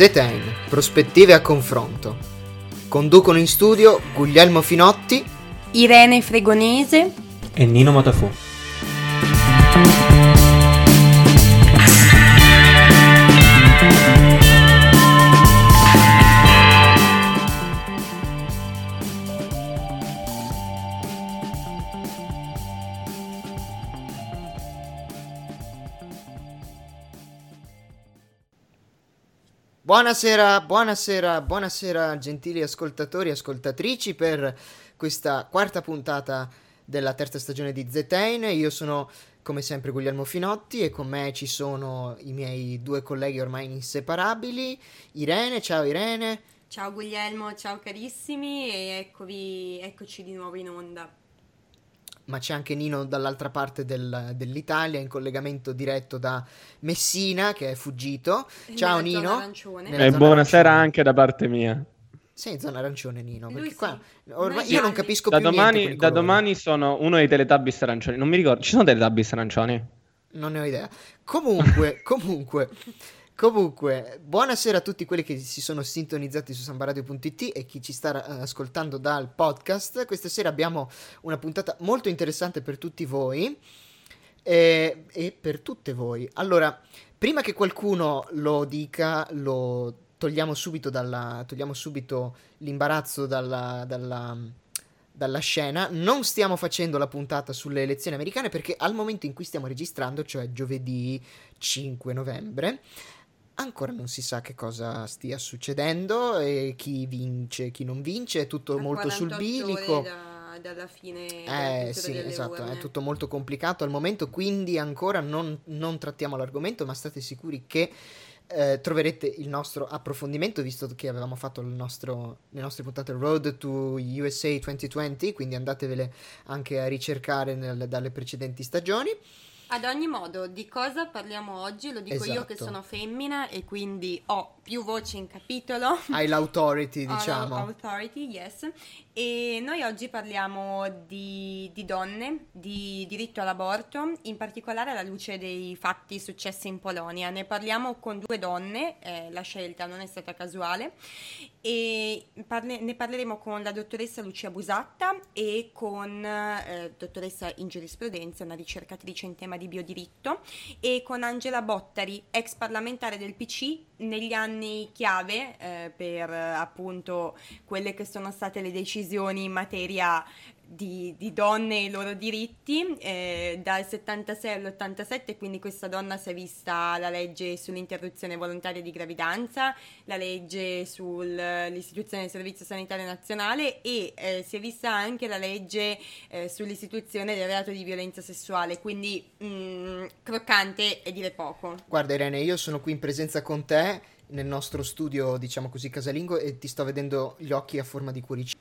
ZN, prospettive a confronto. Conducono in studio Guglielmo Finotti, Irene Fregonese e Nino Matafu. Buonasera, buonasera, buonasera gentili ascoltatori e ascoltatrici per questa quarta puntata della terza stagione di ZN. Io sono come sempre Guglielmo Finotti e con me ci sono i miei due colleghi ormai inseparabili, Irene, ciao Irene. Ciao Guglielmo, ciao carissimi e eccovi, eccoci di nuovo in onda ma c'è anche Nino dall'altra parte del, dell'Italia in collegamento diretto da Messina che è fuggito. Ciao Nella Nino. E buonasera arancione. anche da parte mia. Sei in zona arancione Nino, Lui perché sì. qua ormai Noi io non capisco Da più domani, da domani sono uno dei Teletubbies arancioni. Non mi ricordo, ci sono Teletubbies arancioni? Non ne ho idea. Comunque, comunque, comunque, buonasera a tutti quelli che si sono sintonizzati su sambaradio.it e chi ci sta eh, ascoltando dal podcast. Questa sera abbiamo una puntata molto interessante per tutti voi eh, e per tutte voi. Allora, prima che qualcuno lo dica, lo togliamo subito, dalla, togliamo subito l'imbarazzo dalla, dalla, dalla scena. Non stiamo facendo la puntata sulle elezioni americane perché al momento in cui stiamo registrando, cioè giovedì 5 novembre, ancora non si sa che cosa stia succedendo e chi vince, chi non vince, è tutto A molto sul 48 bilico. da- dalla fine Eh sì, esatto, urne. è tutto molto complicato al momento, quindi ancora non, non trattiamo l'argomento, ma state sicuri che eh, troverete il nostro approfondimento, visto che avevamo fatto il nostro, le nostre puntate Road to USA 2020, quindi andatevele anche a ricercare nel- dalle precedenti stagioni. Ad ogni modo, di cosa parliamo oggi? Lo dico io che Esatto. sono femmina e quindi ho più voci in capitolo. Hai l'authority, Ho diciamo. Authority, yes. E noi oggi parliamo di, di donne, di diritto all'aborto, in particolare alla luce dei fatti successi in Polonia. Ne parliamo con due donne, eh, la scelta non è stata casuale, e parle- ne parleremo con la dottoressa Lucia Busatta e con eh, dottoressa in giurisprudenza, una ricercatrice in tema di biodiritto, e con Angela Bottari, ex parlamentare del PC negli anni chiave eh, per appunto quelle che sono state le decisioni in materia di, di donne e i loro diritti eh, dal 76 all'87 quindi questa donna si è vista la legge sull'interruzione volontaria di gravidanza la legge sull'istituzione del servizio sanitario nazionale e eh, si è vista anche la legge eh, sull'istituzione del reato di violenza sessuale quindi mm, croccante e dire poco Guarda Irene, io sono qui in presenza con te nel nostro studio, diciamo così, casalingo e ti sto vedendo gli occhi a forma di cuoricino.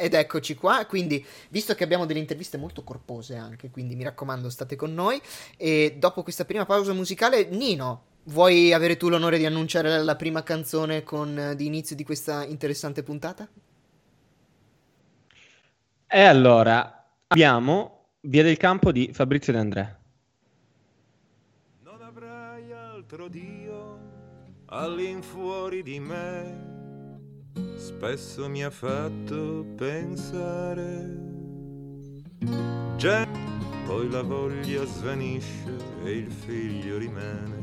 Ed eccoci qua, quindi visto che abbiamo delle interviste molto corpose anche, quindi mi raccomando state con noi e dopo questa prima pausa musicale, Nino, vuoi avere tu l'onore di annunciare la prima canzone con, eh, di inizio di questa interessante puntata? E allora abbiamo Via del Campo di Fabrizio De André. Non avrai altro Dio all'infuori di me. Spesso mi ha fatto pensare. Già, poi la voglia svanisce e il figlio rimane.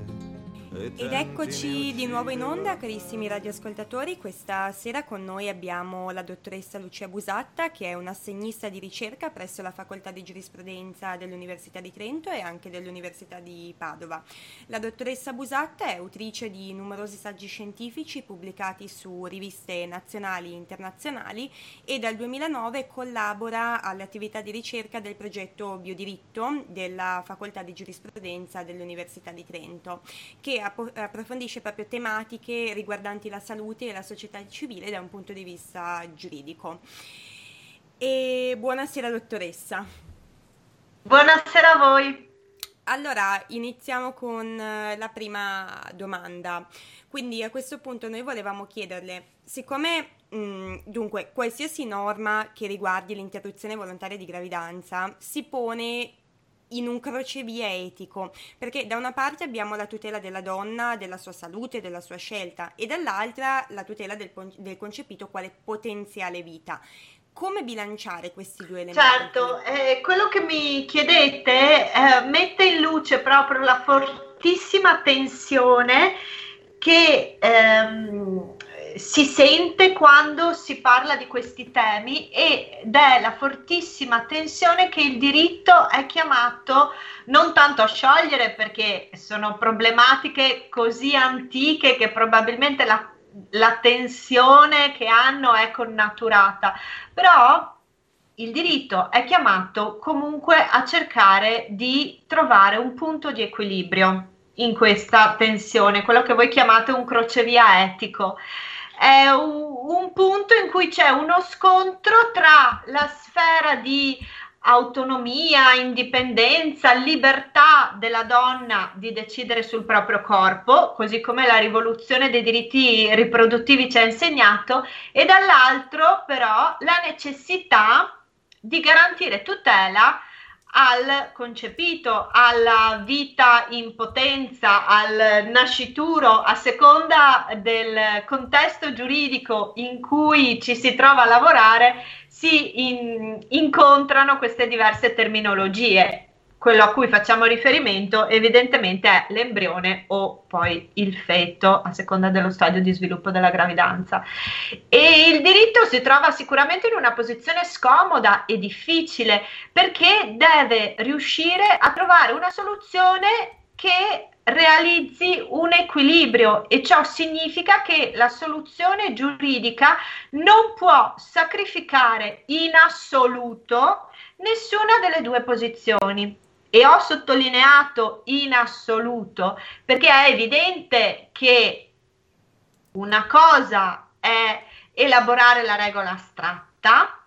Ed eccoci di nuovo in onda, carissimi radioascoltatori. Questa sera con noi abbiamo la dottoressa Lucia Busatta, che è un'assegnista di ricerca presso la Facoltà di Giurisprudenza dell'Università di Trento e anche dell'Università di Padova. La dottoressa Busatta è autrice di numerosi saggi scientifici pubblicati su riviste nazionali e internazionali e dal 2009 collabora alle attività di ricerca del progetto Biodiritto della Facoltà di Giurisprudenza dell'Università di Trento, che appo- approfondisce proprio tematiche riguardanti la salute e la società civile da un punto di vista giuridico. E buonasera dottoressa. Buonasera a voi. Allora, iniziamo con eh, la prima domanda. Quindi a questo punto noi volevamo chiederle, siccome mh, dunque qualsiasi norma che riguardi l'interruzione volontaria di gravidanza si pone in un crocevia etico, perché da una parte abbiamo la tutela della donna, della sua salute, della sua scelta, e dall'altra la tutela del, del concepito quale potenziale vita. Come bilanciare questi due elementi? Certo, eh, quello che mi chiedete eh, mette in luce proprio la fortissima tensione che ehm, si sente quando si parla di questi temi ed è la fortissima tensione che il diritto è chiamato non tanto a sciogliere perché sono problematiche così antiche che probabilmente la, la tensione che hanno è connaturata, però il diritto è chiamato comunque a cercare di trovare un punto di equilibrio in questa tensione, quello che voi chiamate un crocevia etico è un, un punto in cui c'è uno scontro tra la sfera di autonomia, indipendenza, libertà della donna di decidere sul proprio corpo, così come la rivoluzione dei diritti riproduttivi ci ha insegnato, e dall'altro però la necessità di garantire tutela al concepito, alla vita in potenza, al nascituro, a seconda del contesto giuridico in cui ci si trova a lavorare, si in, incontrano queste diverse terminologie quello a cui facciamo riferimento evidentemente è l'embrione o poi il feto a seconda dello stadio di sviluppo della gravidanza. E il diritto si trova sicuramente in una posizione scomoda e difficile perché deve riuscire a trovare una soluzione che realizzi un equilibrio e ciò significa che la soluzione giuridica non può sacrificare in assoluto nessuna delle due posizioni e ho sottolineato in assoluto perché è evidente che una cosa è elaborare la regola astratta,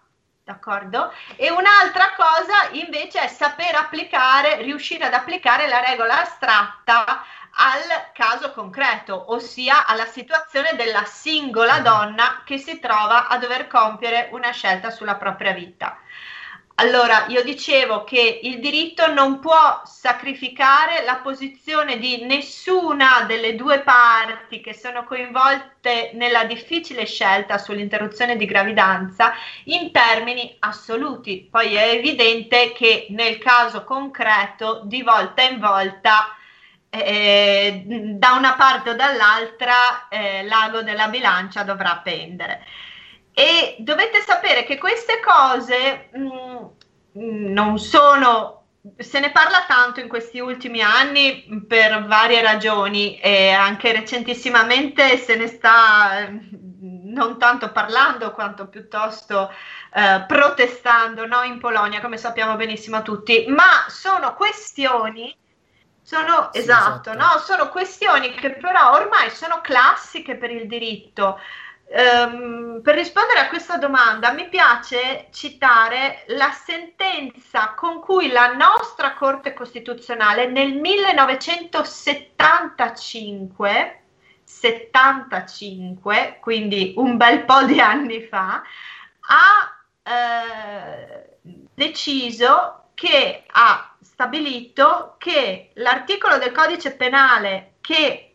d'accordo? E un'altra cosa invece è saper applicare, riuscire ad applicare la regola astratta al caso concreto, ossia alla situazione della singola donna che si trova a dover compiere una scelta sulla propria vita. Allora, io dicevo che il diritto non può sacrificare la posizione di nessuna delle due parti che sono coinvolte nella difficile scelta sull'interruzione di gravidanza in termini assoluti. Poi è evidente che nel caso concreto, di volta in volta, eh, da una parte o dall'altra, eh, l'ago della bilancia dovrà pendere. E dovete sapere che queste cose mh, mm, non sono, se ne parla tanto in questi ultimi anni per varie ragioni e anche recentissimamente se ne sta mm, non tanto parlando quanto piuttosto eh, protestando no? in Polonia, come sappiamo benissimo tutti, ma sono questioni sono, sì, esatto, esatto. No? sono questioni che però ormai sono classiche per il diritto. Um, per rispondere a questa domanda mi piace citare la sentenza con cui la nostra Corte Costituzionale nel 1975, 75, quindi un bel po' di anni fa, ha eh, deciso che ha stabilito che l'articolo del codice penale che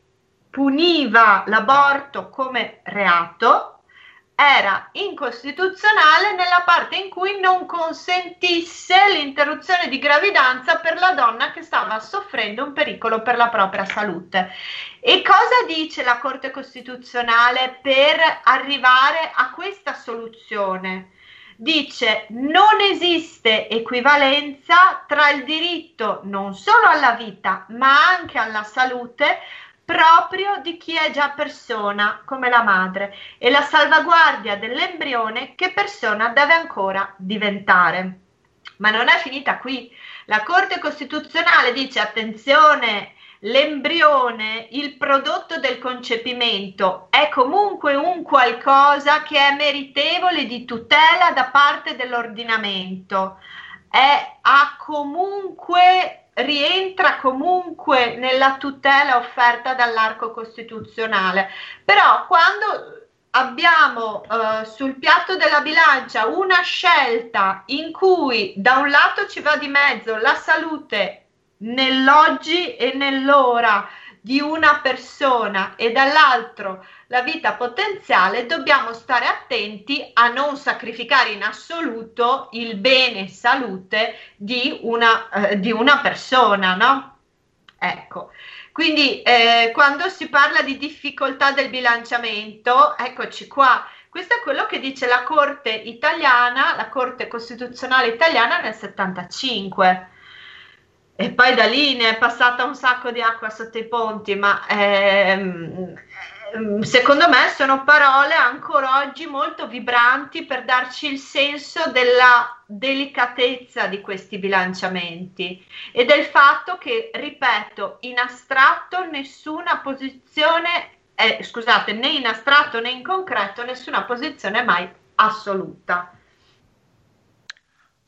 puniva l'aborto come reato era incostituzionale nella parte in cui non consentisse l'interruzione di gravidanza per la donna che stava soffrendo un pericolo per la propria salute. E cosa dice la Corte Costituzionale per arrivare a questa soluzione? Dice non esiste equivalenza tra il diritto non solo alla vita ma anche alla salute proprio di chi è già persona come la madre e la salvaguardia dell'embrione che persona deve ancora diventare. Ma non è finita qui. La Corte Costituzionale dice attenzione, l'embrione, il prodotto del concepimento, è comunque un qualcosa che è meritevole di tutela da parte dell'ordinamento, è, ha comunque rientra comunque nella tutela offerta dall'arco costituzionale. Però quando abbiamo eh, sul piatto della bilancia una scelta in cui da un lato ci va di mezzo la salute nell'oggi e nell'ora di una persona e dall'altro la vita potenziale, dobbiamo stare attenti a non sacrificare in assoluto il bene salute di una, eh, di una persona, no? Ecco. Quindi eh, quando si parla di difficoltà del bilanciamento, eccoci qua, questo è quello che dice la Corte italiana, la Corte Costituzionale italiana nel 75. E poi da lì ne è passata un sacco di acqua sotto i ponti, ma ehm, ehm, secondo me sono parole ancora oggi molto vibranti per darci il senso della delicatezza di questi bilanciamenti e del fatto che, ripeto, in astratto nessuna posizione, eh, scusate, né in astratto né in concreto nessuna posizione è mai assoluta.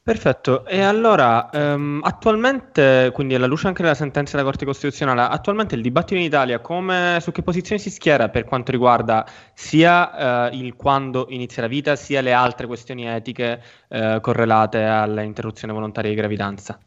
Perfetto, e allora um, attualmente, quindi alla luce anche della sentenza della Corte Costituzionale, attualmente il dibattito in Italia come, su che posizione si schiera per quanto riguarda sia uh, il quando inizia la vita, sia le altre questioni etiche uh, correlate all'interruzione volontaria di gravidanza?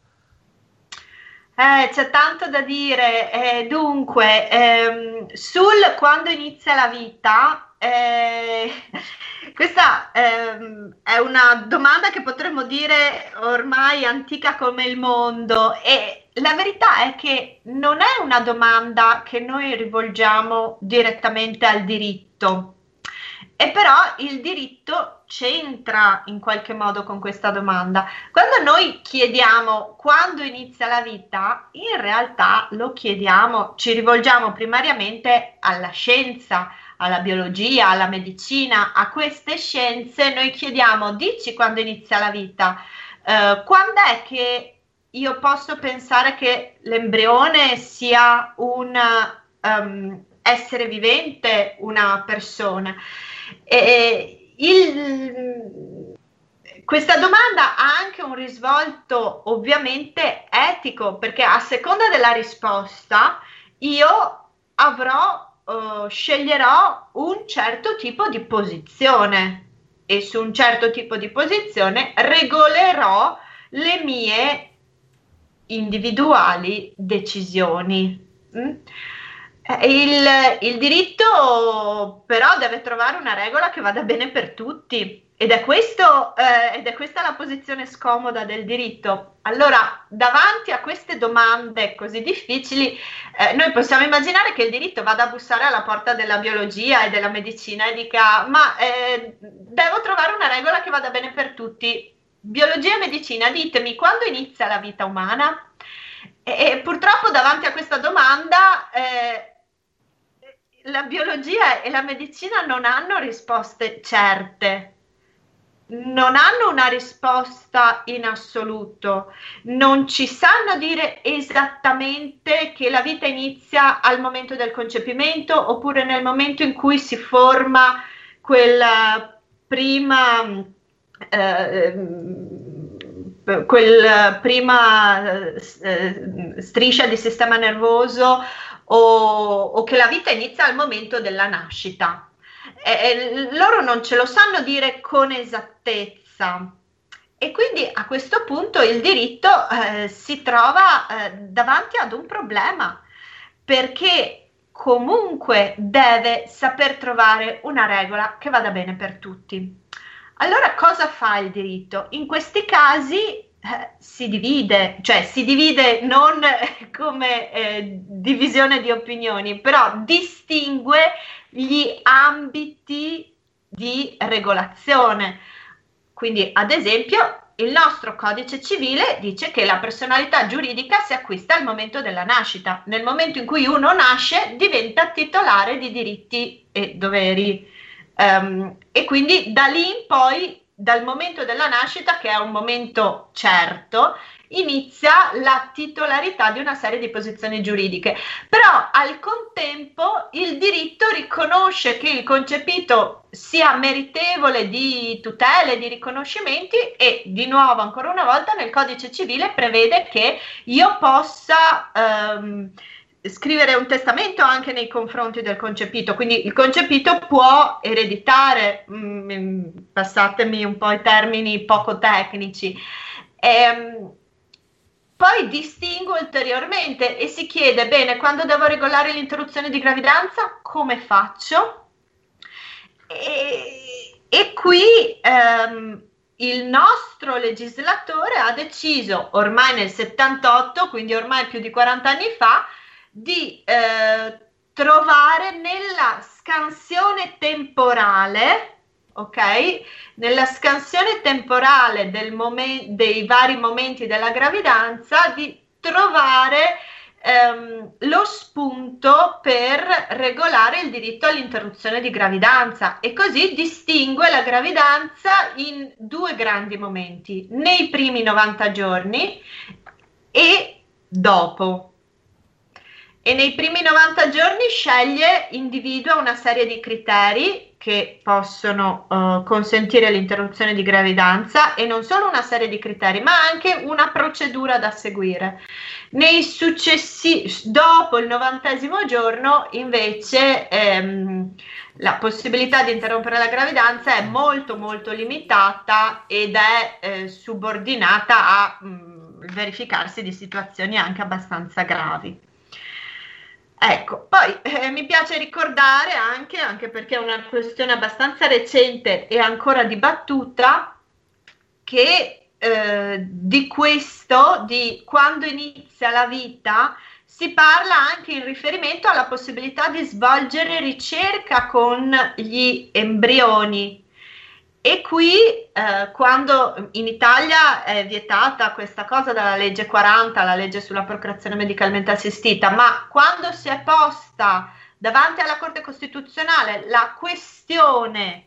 Eh, c'è tanto da dire. Eh, dunque, ehm, sul quando inizia la vita, eh, questa ehm, è una domanda che potremmo dire ormai antica come il mondo e la verità è che non è una domanda che noi rivolgiamo direttamente al diritto. E però il diritto c'entra in qualche modo con questa domanda. Quando noi chiediamo quando inizia la vita, in realtà lo chiediamo, ci rivolgiamo primariamente alla scienza, alla biologia, alla medicina, a queste scienze, noi chiediamo, dici quando inizia la vita, eh, quando è che io posso pensare che l'embrione sia un um, essere vivente, una persona? E il, questa domanda ha anche un risvolto ovviamente etico, perché a seconda della risposta io avrò, uh, sceglierò un certo tipo di posizione e su un certo tipo di posizione regolerò le mie individuali decisioni. Mm? Eh, il, il, diritto però deve trovare una regola che vada bene per tutti ed è, questo, eh, ed è questa la posizione scomoda del diritto. Allora, davanti a queste domande così difficili, eh, noi possiamo immaginare che il diritto vada a bussare alla porta della biologia e della medicina e dica ma eh, devo trovare una regola che vada bene per tutti. Biologia e medicina, ditemi quando inizia la vita umana? E, e purtroppo davanti a questa domanda eh, la biologia e la medicina non hanno risposte certe, non hanno una risposta in assoluto, non ci sanno dire esattamente che la vita inizia al momento del concepimento oppure nel momento in cui si forma quella prima, eh, quel prima eh, striscia di sistema nervoso o, o che la vita inizia al momento della nascita. E, loro non ce lo sanno dire con esattezza. E quindi a questo punto il diritto eh, si trova eh, davanti ad un problema, perché comunque deve saper trovare una regola che vada bene per tutti. Allora cosa fa il diritto? In questi casi si divide, cioè si divide non come eh, divisione di opinioni, però distingue gli ambiti di regolazione. Quindi, ad esempio, il nostro codice civile dice che la personalità giuridica si acquista al momento della nascita. Nel momento in cui uno nasce diventa titolare di diritti e doveri. Um, e quindi da lì in poi dal momento della nascita, che è un momento certo, inizia la titolarità di una serie di posizioni giuridiche. Però al contempo il diritto riconosce che il concepito sia meritevole di tutele, di riconoscimenti e di nuovo, ancora una volta, nel codice civile prevede che io possa... Ehm, scrivere un testamento anche nei confronti del concepito, quindi il concepito può ereditare, mh, mm, passatemi un po' i termini poco tecnici. Ehm, poi distingue ulteriormente e si chiede, bene, quando devo regolare l'interruzione di gravidanza, come faccio? E, e qui ehm, il nostro legislatore ha deciso, ormai nel 78, quindi ormai più di 40 anni fa, di eh, trovare nella scansione temporale ok? Nella scansione temporale momen- dei vari momenti della gravidanza di trovare ehm, lo spunto per regolare il diritto all'interruzione di gravidanza e così distingue la gravidanza in due grandi momenti, nei primi 90 giorni e dopo. E nei primi 90 giorni sceglie, individua una serie di criteri che possono uh, consentire l'interruzione di gravidanza e non solo una serie di criteri, ma anche una procedura da seguire. Nei successivi, dopo il novantesimo giorno, invece, ehm, la possibilità di interrompere la gravidanza è molto molto limitata ed è eh, subordinata a mh, mm, verificarsi di situazioni anche abbastanza gravi. Ecco, poi eh, mi piace ricordare anche, anche perché è una questione abbastanza recente e ancora dibattuta, che eh, di questo, di quando inizia la vita, si parla anche in riferimento alla possibilità di svolgere ricerca con gli embrioni e qui, eh, quando in Italia è vietata questa cosa dalla legge 40, la legge sulla procreazione medicalmente assistita, ma quando si è posta davanti alla Corte Costituzionale la questione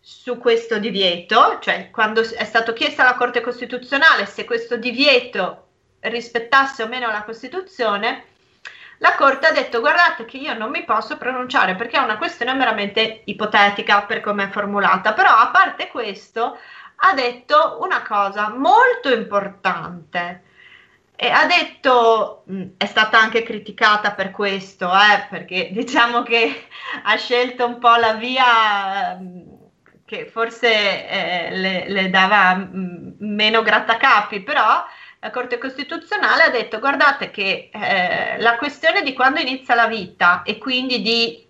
su questo divieto, cioè quando è stato chiesto alla Corte Costituzionale se questo divieto rispettasse o meno la Costituzione, la Corte ha detto guardate che io non mi posso pronunciare perché è una questione meramente ipotetica per come è formulata, però a parte questo ha detto una cosa molto importante. E ha detto, è stata anche criticata per questo, eh, perché diciamo che ha scelto un po' la via che forse eh, le, le, dava mh, meno grattacapi, però la Corte Costituzionale ha detto guardate che eh, la questione di quando inizia la vita e quindi di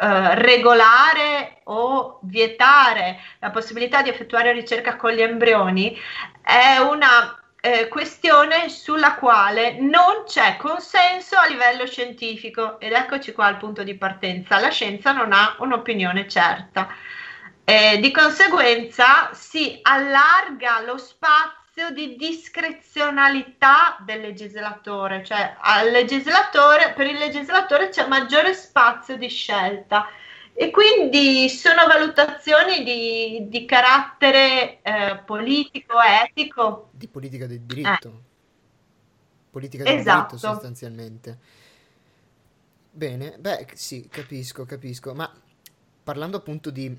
eh, regolare o vietare la possibilità di effettuare ricerca con gli embrioni è una eh, questione sulla quale non c'è consenso a livello scientifico ed eccoci qua al punto di partenza. La scienza non ha un'opinione certa. Eh, di conseguenza si allarga lo spazio spazio di discrezionalità del legislatore, cioè legislatore, per il legislatore c'è maggiore spazio di scelta e quindi sono valutazioni di, di carattere eh, politico, etico. Di politica del diritto. Eh. Politica del esatto. diritto sostanzialmente. Bene, beh sì, capisco, capisco, ma parlando appunto di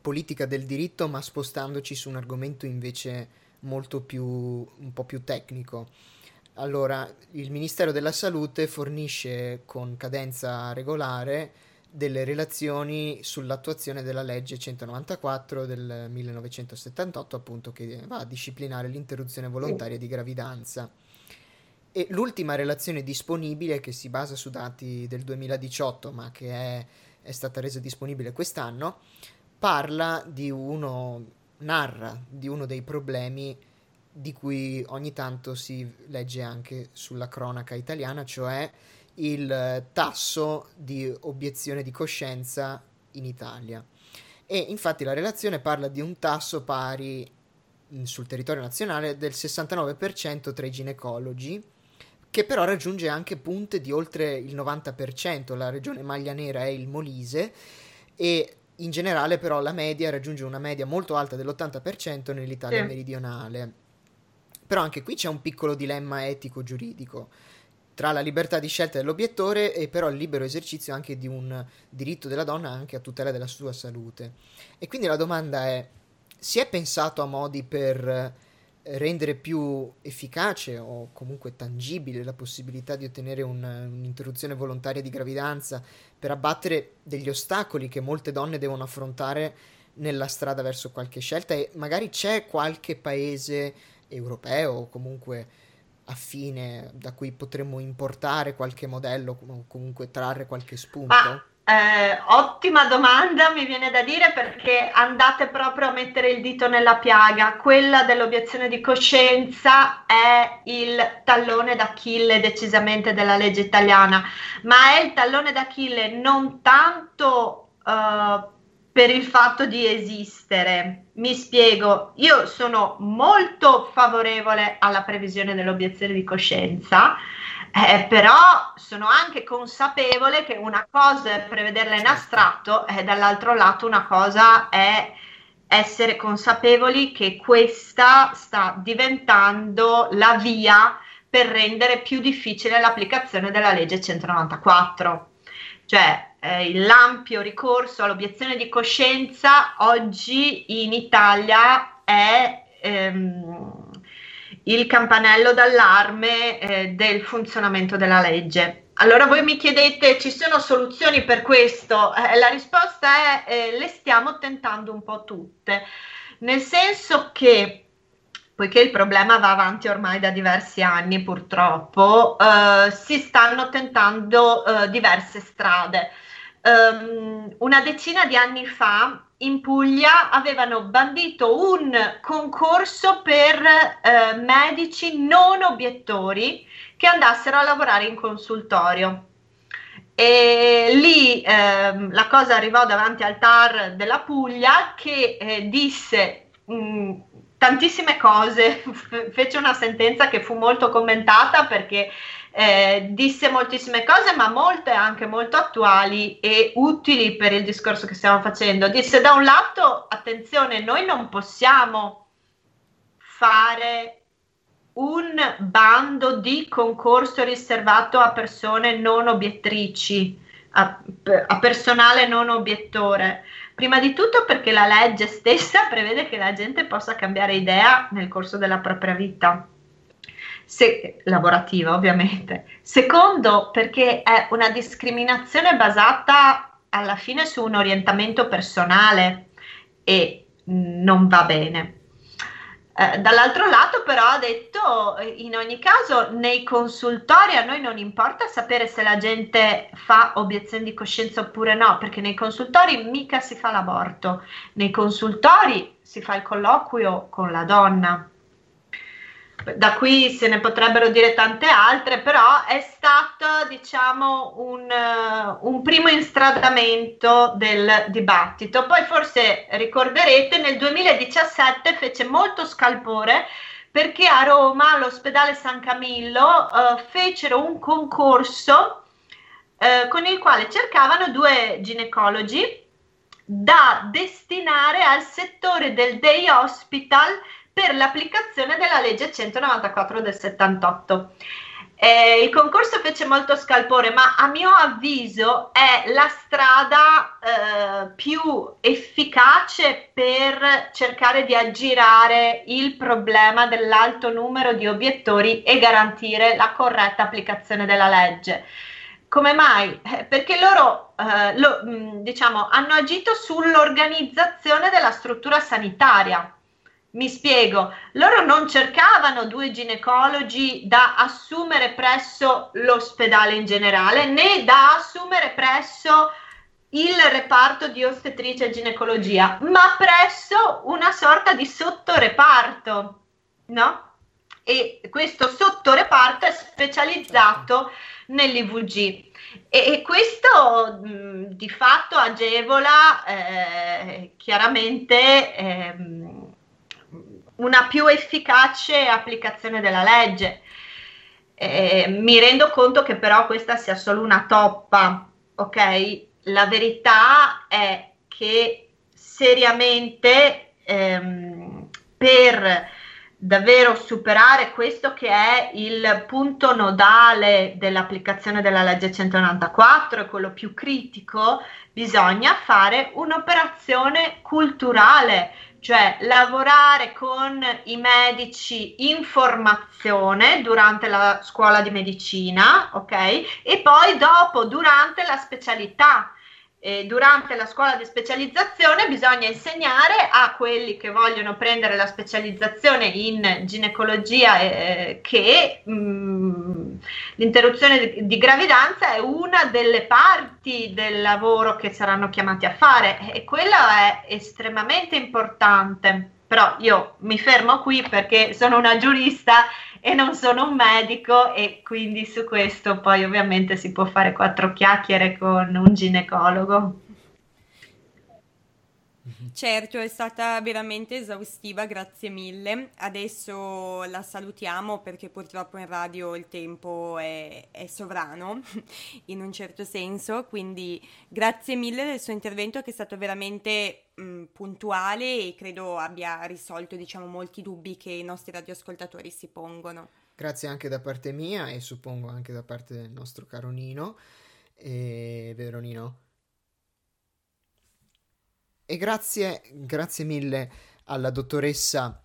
politica del diritto, ma spostandoci su un argomento invece molto più, un po' più tecnico. Allora, il Ministero della Salute fornisce con cadenza regolare delle relazioni sull'attuazione della legge 194 del 1978, appunto, che va a disciplinare l'interruzione volontaria di gravidanza. E l'ultima relazione disponibile, che si basa su dati del 2018, ma che è, è stata resa disponibile quest'anno, parla di uno narra di uno dei problemi di cui ogni tanto si legge anche sulla cronaca italiana, cioè il tasso di obiezione di coscienza in Italia. E infatti la relazione parla di un tasso pari mm, sul territorio nazionale del 69% tra i ginecologi, che però raggiunge anche punte di oltre il 90%. La regione maglia nera è il Molise e in generale però la media raggiunge una media molto alta dell'80% nell'Italia sì. meridionale. Però anche qui c'è un piccolo dilemma etico-giuridico tra la libertà di scelta dell'obiettore e però il libero esercizio anche di un diritto della donna anche a tutela della sua salute. E quindi la domanda è, si è pensato a modi per rendere più efficace o comunque tangibile la possibilità di ottenere un, un'interruzione volontaria di gravidanza per abbattere degli ostacoli che molte donne devono affrontare nella strada verso qualche scelta e magari c'è qualche paese europeo o comunque affine da cui potremmo importare qualche modello o comunque trarre qualche spunto? Ma eh, ottima domanda, mi viene da dire perché andate proprio a mettere il dito nella piaga. Quella dell'obiezione di coscienza è il tallone d'Achille decisamente della legge italiana, ma è il tallone d'Achille non tanto uh, per il fatto di esistere. Mi spiego, io sono molto favorevole alla previsione dell'obiezione di coscienza eh, però sono anche consapevole che una cosa è prevederla in astratto e dall'altro lato una cosa è essere consapevoli che questa sta diventando la via per rendere più difficile l'applicazione della legge 194. Cioè eh, l'ampio ricorso all'obiezione di coscienza oggi in Italia è ehm, il campanello d'allarme eh, del funzionamento della legge. Allora voi mi chiedete, ci sono soluzioni per questo? Eh, la risposta è, eh, le stiamo tentando un po' tutte, nel senso che poiché il problema va avanti ormai da diversi anni purtroppo, eh, si stanno tentando eh, diverse strade. Um, una decina di anni fa in Puglia avevano bandito un concorso per eh, medici non obiettori che andassero a lavorare in consultorio. E lì eh, la cosa arrivò davanti al TAR della Puglia che eh, disse mh, mm, tantissime cose, fece una sentenza che fu molto commentata perché eh, disse moltissime cose, ma molte anche molto attuali e utili per il discorso che stiamo facendo. Disse da un lato, attenzione, noi non possiamo fare un bando di concorso riservato a persone non obiettrici, a, a personale non obiettore. Prima di tutto perché la legge stessa prevede che la gente possa cambiare idea nel corso della propria vita se, lavorativa ovviamente. Secondo, perché è una discriminazione basata alla fine su un orientamento personale e non va bene. Eh, dall'altro lato però ha detto in ogni caso nei consultori a noi non importa sapere se la gente fa obiezione di coscienza oppure no perché nei consultori mica si fa l'aborto nei consultori si fa il colloquio con la donna da qui se ne potrebbero dire tante altre, però è stato diciamo un, uh, un, primo instradamento del dibattito. Poi forse ricorderete nel 2017 fece molto scalpore perché a Roma all'ospedale San Camillo uh, fecero un concorso uh, con il quale cercavano due ginecologi da destinare al settore del day hospital per l'applicazione della legge 194 del 78. Eh, il concorso fece molto scalpore, ma a mio avviso è la strada eh, più efficace per cercare di aggirare il problema dell'alto numero di obiettori e garantire la corretta applicazione della legge. Come mai? Eh, perché loro eh, lo, diciamo, hanno agito sull'organizzazione della struttura sanitaria mi spiego, loro non cercavano due ginecologi da assumere presso l'ospedale in generale, né da assumere presso il reparto di ostetricia e ginecologia, ma presso una sorta di sottoreparto, no? E questo sottoreparto è specializzato nell'IVG. E, questo mh, di fatto agevola eh, chiaramente eh, una più efficace applicazione della legge. Eh, mi rendo conto che però questa sia solo una toppa, ok? La verità è che seriamente ehm, per davvero superare questo che è il punto nodale dell'applicazione della legge 194, è quello più critico, bisogna fare un'operazione culturale, cioè lavorare con i medici in formazione durante la scuola di medicina, ok? E poi dopo, durante la specialità eh, durante la scuola di specializzazione bisogna insegnare a quelli che vogliono prendere la specializzazione in ginecologia eh, che mh, mm, l'interruzione di, di, gravidanza è una delle parti del lavoro che saranno chiamati a fare e quello è estremamente importante. Però io mi fermo qui perché sono una giurista e non sono un medico e quindi su questo poi ovviamente si può fare quattro chiacchiere con un ginecologo. Certo, è stata veramente esaustiva, grazie mille. Adesso la salutiamo perché purtroppo in radio il tempo è, è, sovrano in un certo senso, quindi grazie mille del suo intervento che è stato veramente mh, puntuale e credo abbia risolto diciamo, molti dubbi che i nostri radioascoltatori si pongono. Grazie anche da parte mia e suppongo anche da parte del nostro caro Nino. E vero Nino? E grazie, grazie mille alla dottoressa,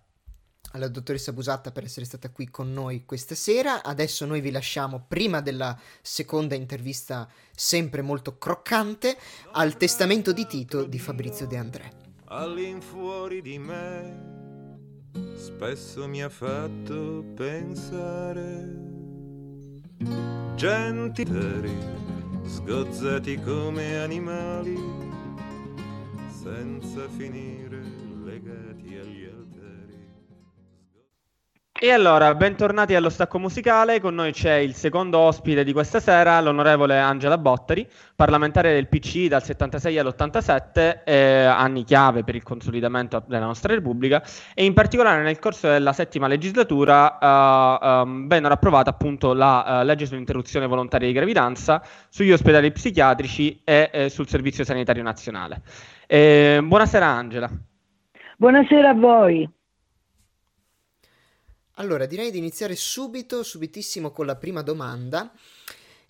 alla dottoressa Busatta per essere stata qui con noi questa sera. Adesso noi vi lasciamo, prima della seconda intervista sempre molto croccante, al testamento di Tito di Fabrizio De André. All'infuori di me spesso mi ha fatto pensare gentili, sgozzati come animali senza finire legati agli altari. E allora, bentornati allo stacco musicale, con noi c'è il secondo ospite di questa sera, l'onorevole Angela Bottari, parlamentare del PC dal 76 all'87, eh, anni chiave per il consolidamento della nostra Repubblica, e in particolare nel corso della settima legislatura eh, um, vennero approvata appunto la uh, legge sull'interruzione volontaria di gravidanza, sugli ospedali psichiatrici e eh, sul servizio sanitario nazionale. Eh, buonasera Angela. Buonasera a voi. Allora, direi di iniziare subito, subitissimo con la prima domanda.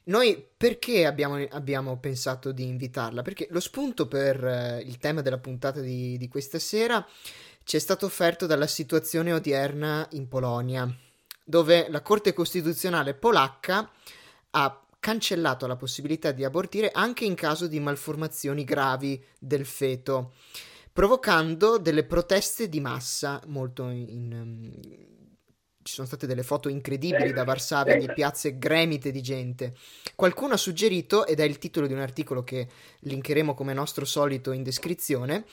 Noi perché abbiamo, abbiamo pensato di invitarla? Perché lo spunto per eh, il tema della puntata di, di questa sera ci è stato offerto dalla situazione odierna in Polonia, dove la Corte Costituzionale polacca ha cancellato la possibilità di abortire anche in caso di malformazioni gravi del feto, provocando delle proteste di massa molto in, in ci sono state delle foto incredibili da Varsavia di piazze gremite di gente. Qualcuno ha suggerito, ed è il titolo di un articolo che linkeremo come nostro solito in descrizione,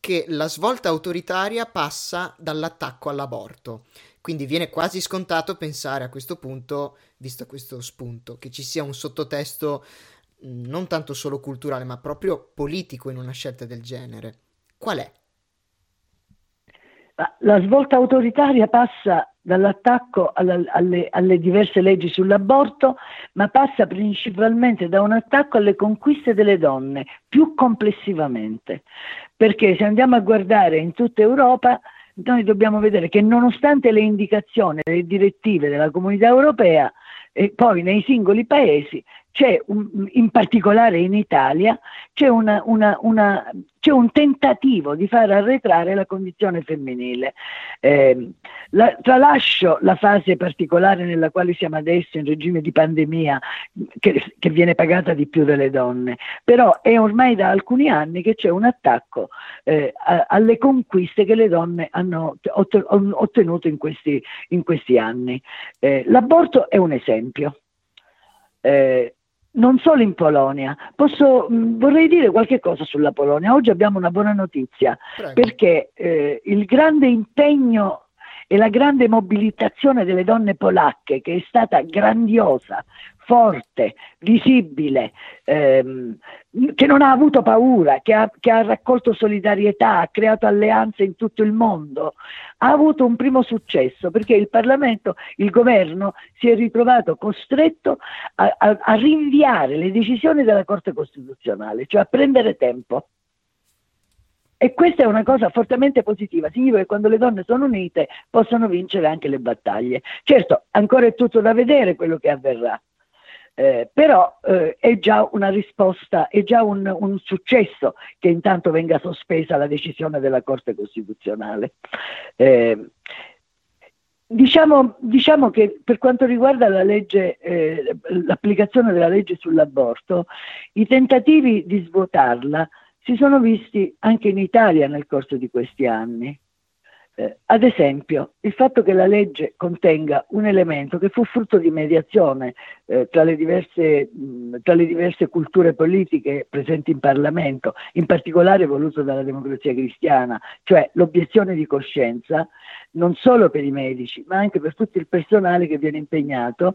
che la svolta autoritaria passa dall'attacco all'aborto. Quindi viene quasi scontato pensare a questo punto, visto questo spunto, che ci sia un sottotesto mm, non tanto solo culturale, ma proprio politico in una scelta del genere. Qual è? La svolta autoritaria passa dall'attacco alla, alle, alle, diverse leggi sull'aborto, ma passa principalmente da un attacco alle conquiste delle donne, più complessivamente. Perché se andiamo a guardare in tutta Europa, noi dobbiamo vedere che nonostante le indicazioni, le direttive della comunità europea, e poi nei singoli paesi c'è un, in particolare in Italia c'è, una, una, una, c'è, un tentativo di far arretrare la condizione femminile. Eh, la, tralascio la fase particolare nella quale siamo adesso in regime di pandemia che, che, viene pagata di più delle donne, però è ormai da alcuni anni che c'è un attacco eh, a, alle conquiste che le donne hanno ottenuto in questi, in questi anni. Eh, l'aborto è un esempio. Eh, non solo in Polonia. Posso, mh, vorrei dire qualche cosa sulla Polonia. Oggi abbiamo una buona notizia Prego. perché eh, il grande impegno e la grande mobilitazione delle donne polacche, che è stata grandiosa, forte, visibile, ehm, che non ha avuto paura, che ha, che ha, raccolto solidarietà, ha creato alleanze in tutto il mondo, ha avuto un primo successo perché il Parlamento, il governo si è ritrovato costretto a, a, a rinviare le decisioni della Corte Costituzionale, cioè a prendere tempo. e questa è una cosa fortemente positiva, significa che quando le donne sono unite possono vincere anche le battaglie. Certo, ancora è tutto da vedere quello che avverrà. Eh, però eh, è già una risposta, è già un, un, successo che intanto venga sospesa la decisione della Corte Costituzionale. Eh, diciamo, diciamo, che per quanto riguarda la legge, eh, l'applicazione della legge sull'aborto, i tentativi di svuotarla si sono visti anche in Italia nel corso di questi anni. Eh, ad esempio, il fatto che la legge contenga un elemento che fu frutto di mediazione eh, tra, le diverse, mh, tra, le diverse, culture politiche presenti in Parlamento, in particolare voluto dalla democrazia cristiana, cioè l'obiezione di coscienza, non solo per i medici, ma anche per tutto il personale che viene impegnato,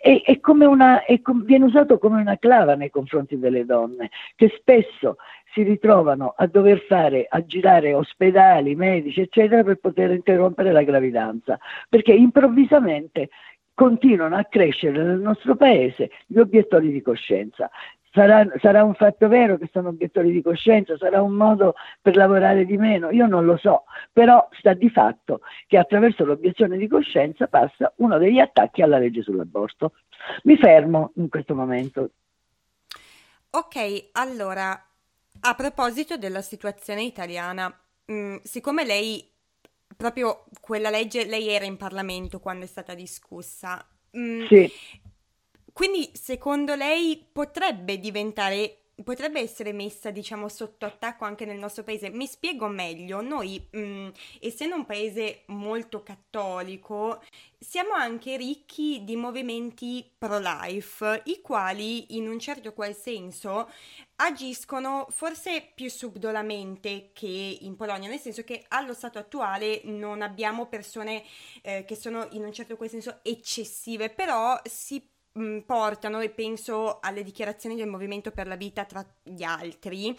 è, è una, è, viene usato come una clava nei confronti delle donne, che spesso si ritrovano a dover fare, a girare ospedali, medici, eccetera, per poter interrompere la gravidanza, perché improvvisamente continuano a crescere nel nostro paese gli obiettori di coscienza. Sarà, sarà, un fatto vero che sono obiettori di coscienza, sarà un modo per lavorare di meno, io non lo so, però sta di fatto che attraverso l'obiezione di coscienza passa uno degli attacchi alla legge sull'aborto. Mi fermo in questo momento. Ok, allora, a proposito della situazione italiana, mh, mm, siccome lei, proprio quella legge, lei era in Parlamento quando è stata discussa, mm, sì. Quindi secondo lei potrebbe diventare potrebbe essere messa, diciamo, sotto attacco anche nel nostro paese. Mi spiego meglio, noi, mh, mm, essendo un paese molto cattolico, siamo anche ricchi di movimenti pro-life, i quali in un certo qual senso agiscono forse più subdolamente che in Polonia, nel senso che allo stato attuale non abbiamo persone eh, che sono in un certo qual senso eccessive, però si portano, e penso alle dichiarazioni del Movimento per la Vita tra gli altri,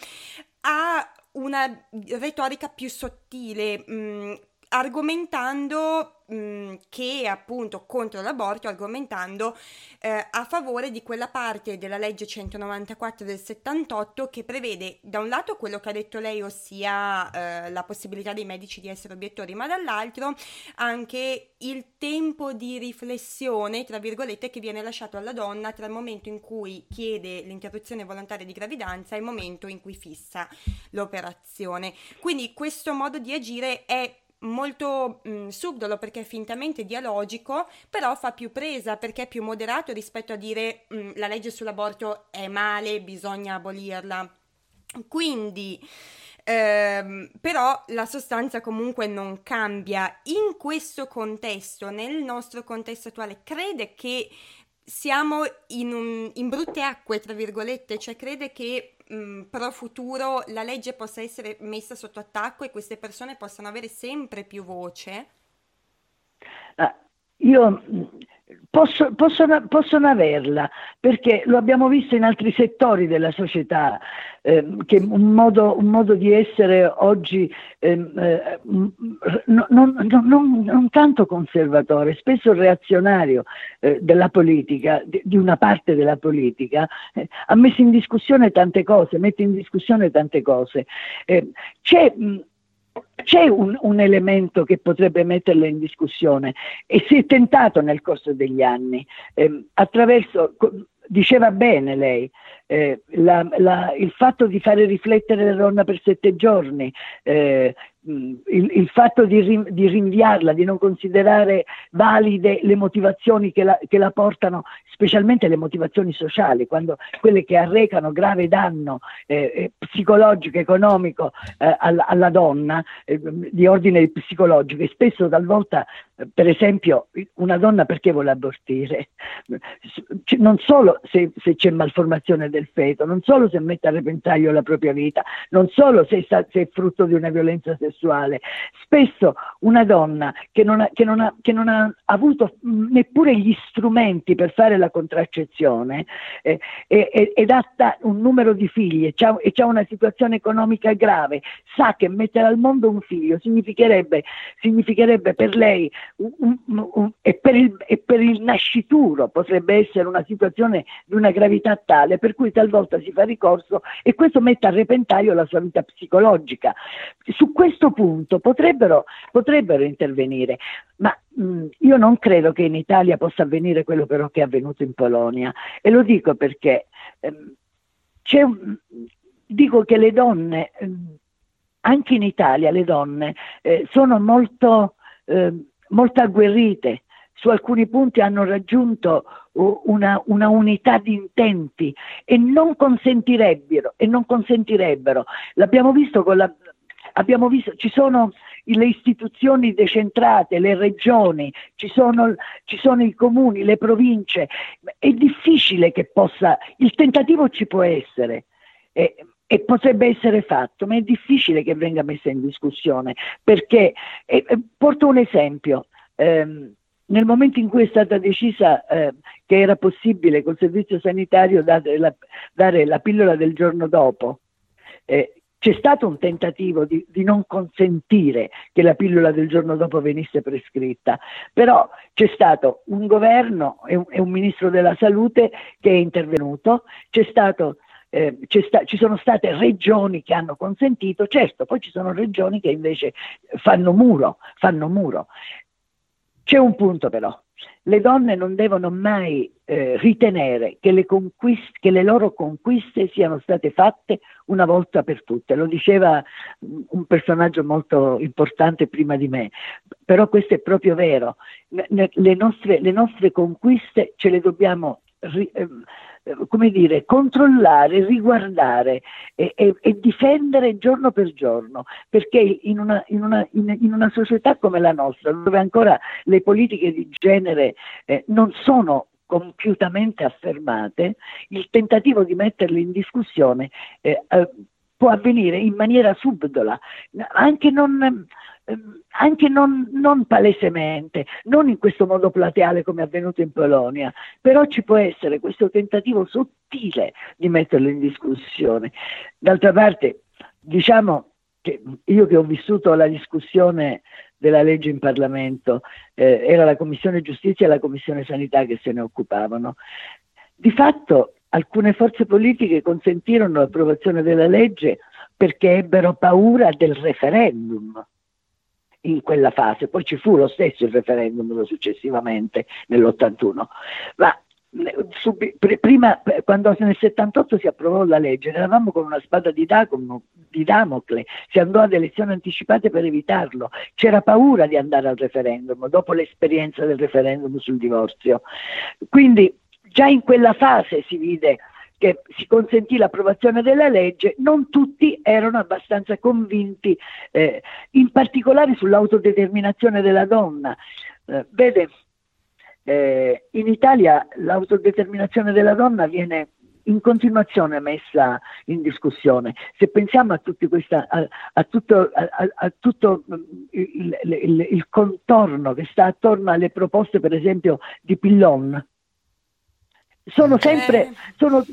a una retorica più sottile, mh, argomentando mh, che appunto contro l'aborto, argomentando eh, a favore di quella parte della legge 194 del 78 che prevede da un lato quello che ha detto lei, ossia eh, la possibilità dei medici di essere obiettori, ma dall'altro anche il tempo di riflessione, tra virgolette, che viene lasciato alla donna tra il momento in cui chiede l'interruzione volontaria di gravidanza e il momento in cui fissa l'operazione. Quindi questo modo di agire è molto mh, mm, subdolo perché è fintamente dialogico, però fa più presa perché è più moderato rispetto a dire mh, mm, la legge sull'aborto è male, bisogna abolirla. Quindi, ehm, però la sostanza comunque non cambia. In questo contesto, nel nostro contesto attuale, crede che siamo in, un, in brutte acque, tra virgolette, cioè crede che mh, mm, pro futuro la legge possa essere messa sotto attacco e queste persone possano avere sempre più voce? Ah, io Posso, possono, possono, averla perché lo abbiamo visto in altri settori della società eh, che un modo, un modo, di essere oggi ehm, eh, non, non, non, non, tanto conservatore, spesso reazionario eh, della politica, di, di, una parte della politica, eh, ha messo in discussione tante cose, mette in discussione tante cose. Eh, c'è mh, c'è un, un, elemento che potrebbe metterla in discussione e si è tentato nel corso degli anni eh, attraverso, diceva bene lei, eh, la, la, il fatto di fare riflettere la donna per sette giorni, eh, il, il, fatto di, rin, di, rinviarla, di non considerare valide le motivazioni che la, che la, portano, specialmente le motivazioni sociali, quando quelle che arrecano grave danno eh, eh psicologico, economico eh, alla, alla, donna, eh, di ordine psicologico, e spesso talvolta, eh, per esempio, una donna perché vuole abortire? Non solo se, se, c'è malformazione del feto, non solo se mette a repentaglio la propria vita, non solo se, se è frutto di una violenza sessuale. Spesso una donna che non ha, che non ha, che non ha avuto neppure gli strumenti per fare la contraccezione eh, ed ha un numero di figli e ha una situazione economica grave, sa che mettere al mondo un figlio significherebbe, significherebbe per lei e, per e per il nascituro potrebbe essere una situazione di una gravità tale per cui talvolta si fa ricorso e questo mette a repentaglio la sua vita psicologica. Su questo punto potrebbero, potrebbero intervenire, ma mh, io non credo che in Italia possa avvenire quello però che è avvenuto in Polonia e lo dico perché ehm, dico che le donne, ehm, anche in Italia le donne eh, sono molto, eh, molto agguerrite, su alcuni punti hanno raggiunto una, una, unità di intenti e non consentirebbero, e non consentirebbero. L'abbiamo visto con la, abbiamo visto, ci sono le istituzioni decentrate, le regioni, ci sono, ci sono, i comuni, le province, è difficile che possa, il tentativo ci può essere eh, e potrebbe essere fatto, ma è difficile che venga messa in discussione perché, eh, porto un esempio, ehm, nel momento in cui è stata decisa eh, che era possibile col servizio sanitario dare la, dare la pillola del giorno dopo, eh, c'è stato un tentativo di, di, non consentire che la pillola del giorno dopo venisse prescritta, però c'è stato un governo e un, e un ministro della salute che è intervenuto, stato eh, sta, ci sono state regioni che hanno consentito, certo, poi ci sono regioni che invece fanno muro, fanno muro. C'è un punto però, le donne non devono mai eh, ritenere che le, conquist- che le, loro conquiste siano state fatte una volta per tutte, lo diceva un personaggio molto importante prima di me, però questo è proprio vero, le nostre, le nostre conquiste ce le dobbiamo... Ri- eh, come dire, controllare, riguardare e, e, e, difendere giorno per giorno, perché in una, in, una, in, in una, società come la nostra, dove ancora le politiche di genere eh, non sono compiutamente affermate, il tentativo di metterle in discussione eh, eh, può avvenire in maniera subdola, anche non anche non, non, palesemente, non in questo modo plateale come è avvenuto in Polonia, però ci può essere questo tentativo sottile di metterlo in discussione. D'altra parte, diciamo che io che ho vissuto la discussione della legge in Parlamento, eh, era la Commissione Giustizia e la Commissione Sanità che se ne occupavano. Di fatto alcune forze politiche consentirono l'approvazione della legge perché ebbero paura del referendum in quella fase, poi ci fu lo stesso il referendum successivamente nell'81, ma prima, quando nel 78 si approvò la legge, eravamo con una spada di, Dacomo, di Damocle, si andò ad elezioni anticipate per evitarlo, c'era paura di andare al referendum dopo l'esperienza del referendum sul divorzio. Quindi già in quella fase si vide che si consentì l'approvazione della legge, non tutti erano abbastanza convinti, eh, in particolare sull'autodeterminazione della donna. Eh, vede, eh, in Italia l'autodeterminazione della donna viene in continuazione messa in discussione. Se pensiamo a, questa, a, a tutto, a, a tutto mm, il, il, il, contorno che sta attorno alle proposte, per esempio, di Pillon, sono sempre, eh. sono,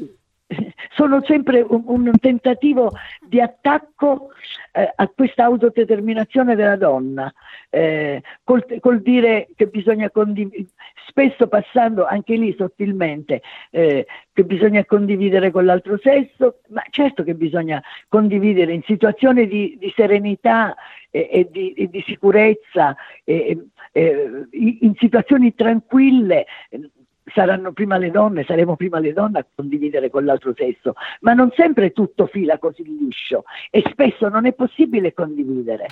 sono sempre un, un tentativo di attacco eh, a questa autodeterminazione della donna, eh, col, col, dire che bisogna condividere, spesso passando anche lì sottilmente, eh, che bisogna condividere con l'altro sesso, ma certo che bisogna condividere in situazioni di, di serenità e, e, di, e, di, sicurezza, in situazioni tranquille saranno prima le donne, saremo prima le donne a condividere con l'altro sesso, ma non sempre tutto fila così liscio e spesso non è possibile condividere.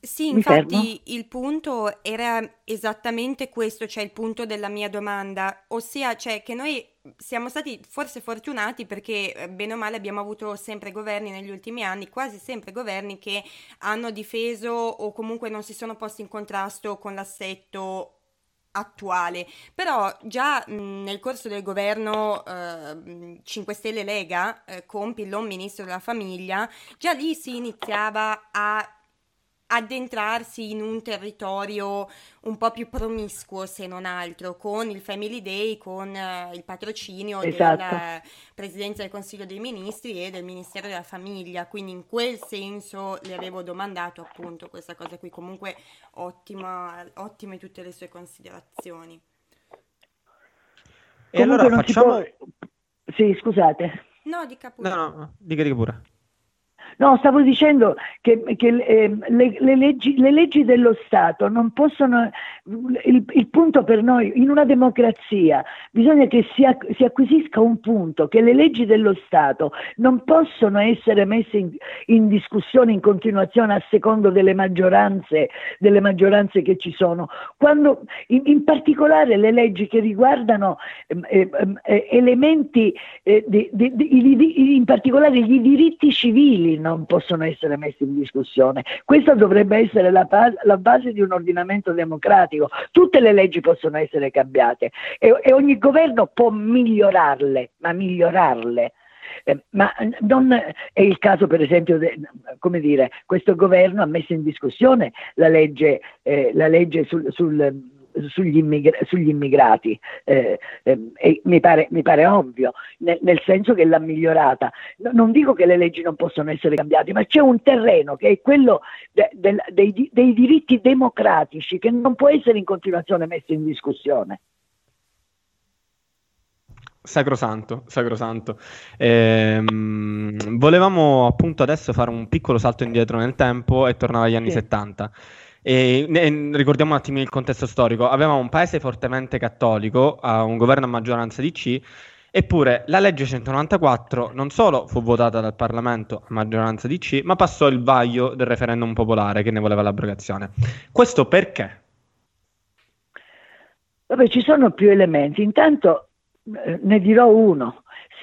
Sì, infatti il punto era esattamente questo, cioè il punto della mia domanda, ossia cioè che noi siamo stati forse fortunati perché eh, bene o male abbiamo avuto sempre governi negli ultimi anni, quasi sempre governi che hanno difeso o comunque non si sono posti in contrasto con l'assetto attuale, però già mh, nel corso del governo eh, 5 Stelle Lega eh, con Pillon ministro della famiglia, già lì si iniziava a addentrarsi in un territorio un po' più promiscuo se non altro, con il Family Day, con uh, il patrocinio esatto. della Presidenza del Consiglio dei Ministri e del Ministero della Famiglia, quindi in quel senso le avevo domandato appunto questa cosa qui, comunque ottima, ottime tutte le sue considerazioni. E allora Comunque non si facciamo... può- Sì, scusate. No, dica pure. No, no, no, dica, dica pure. No, stavo dicendo che, che, ehm, le, le leggi, le leggi dello Stato non possono. Il, il punto per noi, in una democrazia, bisogna che si, si acquisisca un punto, che le leggi dello Stato non possono essere messe in, in discussione in continuazione a secondo delle maggioranze, delle maggioranze che ci sono. Quando, in, in particolare le leggi che riguardano ehm, eh, elementi, eh, di- di- di- in particolare i diritti civili non possono essere messi in discussione. Questa dovrebbe essere la, la base di un ordinamento democratico. Tutte le leggi possono essere cambiate e, e ogni governo può migliorarle, ma migliorarle. Eh, ma non è il caso, per esempio, de- come dire, questo governo ha messo in discussione la legge, eh, la legge sul, sul- sugli, immigra- sugli immigrati, eh, ehm, e mi pare, mi pare ovvio, nel, nel senso che l'ha migliorata. No- non dico che le leggi non possono essere cambiate, ma c'è un terreno che è quello de- del- dei, dei diritti democratici che non può essere in continuazione messo in discussione. Sacrosanto, sacrosanto. Ehm, volevamo appunto adesso fare un piccolo salto indietro nel tempo e tornare agli anni Sì. 70. E, ne- ricordiamo un attimo il contesto storico. Avevamo un paese fortemente cattolico, un governo a maggioranza DC, eppure la legge 194 non solo fu votata dal Parlamento a maggioranza DC, ma passò il vaglio del referendum popolare che ne voleva l'abrogazione. Questo perché? Vabbè, ci sono più elementi. Intanto eh, ne dirò uno.